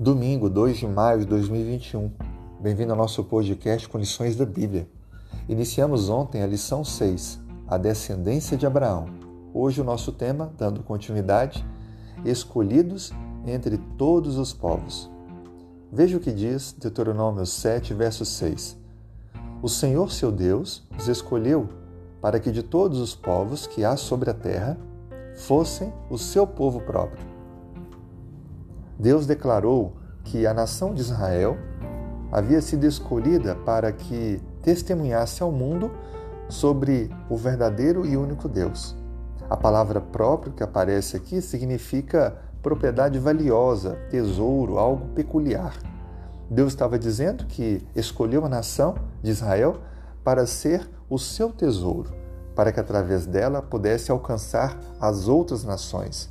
Domingo, 2 de maio de 2021. Bem-vindo ao nosso podcast com lições da Bíblia. Iniciamos ontem a lição 6, a descendência de Abraão. Hoje o nosso tema, dando continuidade, escolhidos entre todos os povos. Veja o que diz Deuteronômio 7, verso 6. O Senhor seu Deus os escolheu para que de todos os povos que há sobre a terra fossem o seu povo próprio Deus declarou que a nação de Israel havia sido escolhida para que testemunhasse ao mundo sobre o verdadeiro e único Deus. A palavra próprio que aparece aqui significa propriedade valiosa, tesouro, algo peculiar. Deus estava dizendo que escolheu a nação de Israel para ser o seu tesouro, para que através dela pudesse alcançar as outras nações.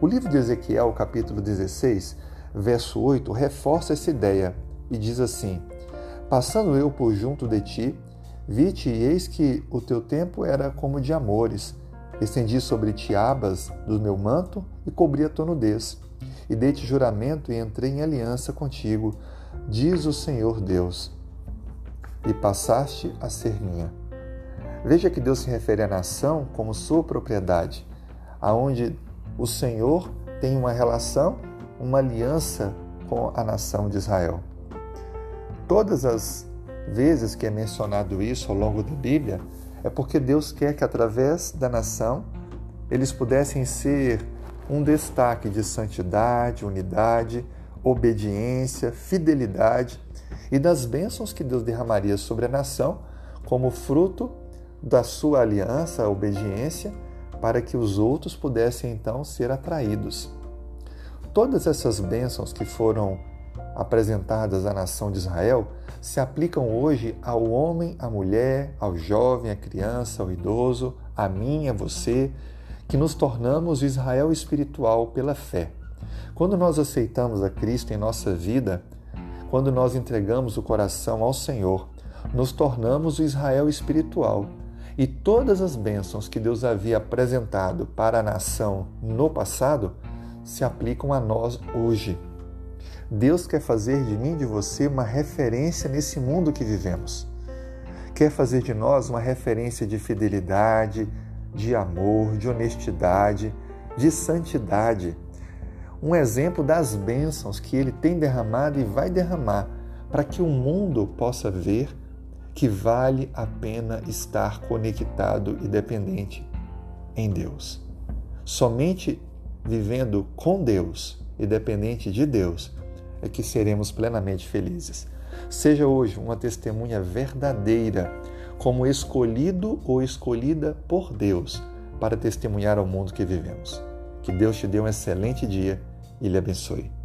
O livro de Ezequiel, capítulo 16, verso 8, reforça essa ideia e diz assim: Passando eu por junto de ti, vi-te e eis que o teu tempo era como de amores. Estendi sobre ti abas do meu manto e cobri a tua nudez. E dei-te juramento e entrei em aliança contigo, diz o Senhor Deus. E passaste a ser minha. Veja que Deus se refere à nação como sua propriedade, aonde o Senhor tem uma relação, uma aliança com a nação de Israel. Todas as vezes que é mencionado isso ao longo da Bíblia, é porque Deus quer que através da nação eles pudessem ser um destaque de santidade, unidade, obediência, fidelidade e das bênçãos que Deus derramaria sobre a nação como fruto da sua aliança, obediência para que os outros pudessem então ser atraídos. Todas essas bênçãos que foram apresentadas à nação de Israel se aplicam hoje ao homem, à mulher, ao jovem, à criança, ao idoso, a mim, a você, que nos tornamos Israel espiritual pela fé. Quando nós aceitamos a Cristo em nossa vida, quando nós entregamos o coração ao Senhor, nos tornamos o Israel espiritual e todas as bênçãos que Deus havia apresentado para a nação no passado se aplicam a nós hoje. Deus quer fazer de mim e de você uma referência nesse mundo que vivemos. Quer fazer de nós uma referência de fidelidade, de amor, de honestidade, de santidade. Um exemplo das bênçãos que Ele tem derramado e vai derramar para que o mundo possa ver que vale a pena estar conectado e dependente em Deus. Somente vivendo com Deus e dependente de Deus é que seremos plenamente felizes. Seja hoje uma testemunha verdadeira, como escolhido ou escolhida por Deus para testemunhar ao mundo que vivemos. Que Deus te dê um excelente dia e lhe abençoe.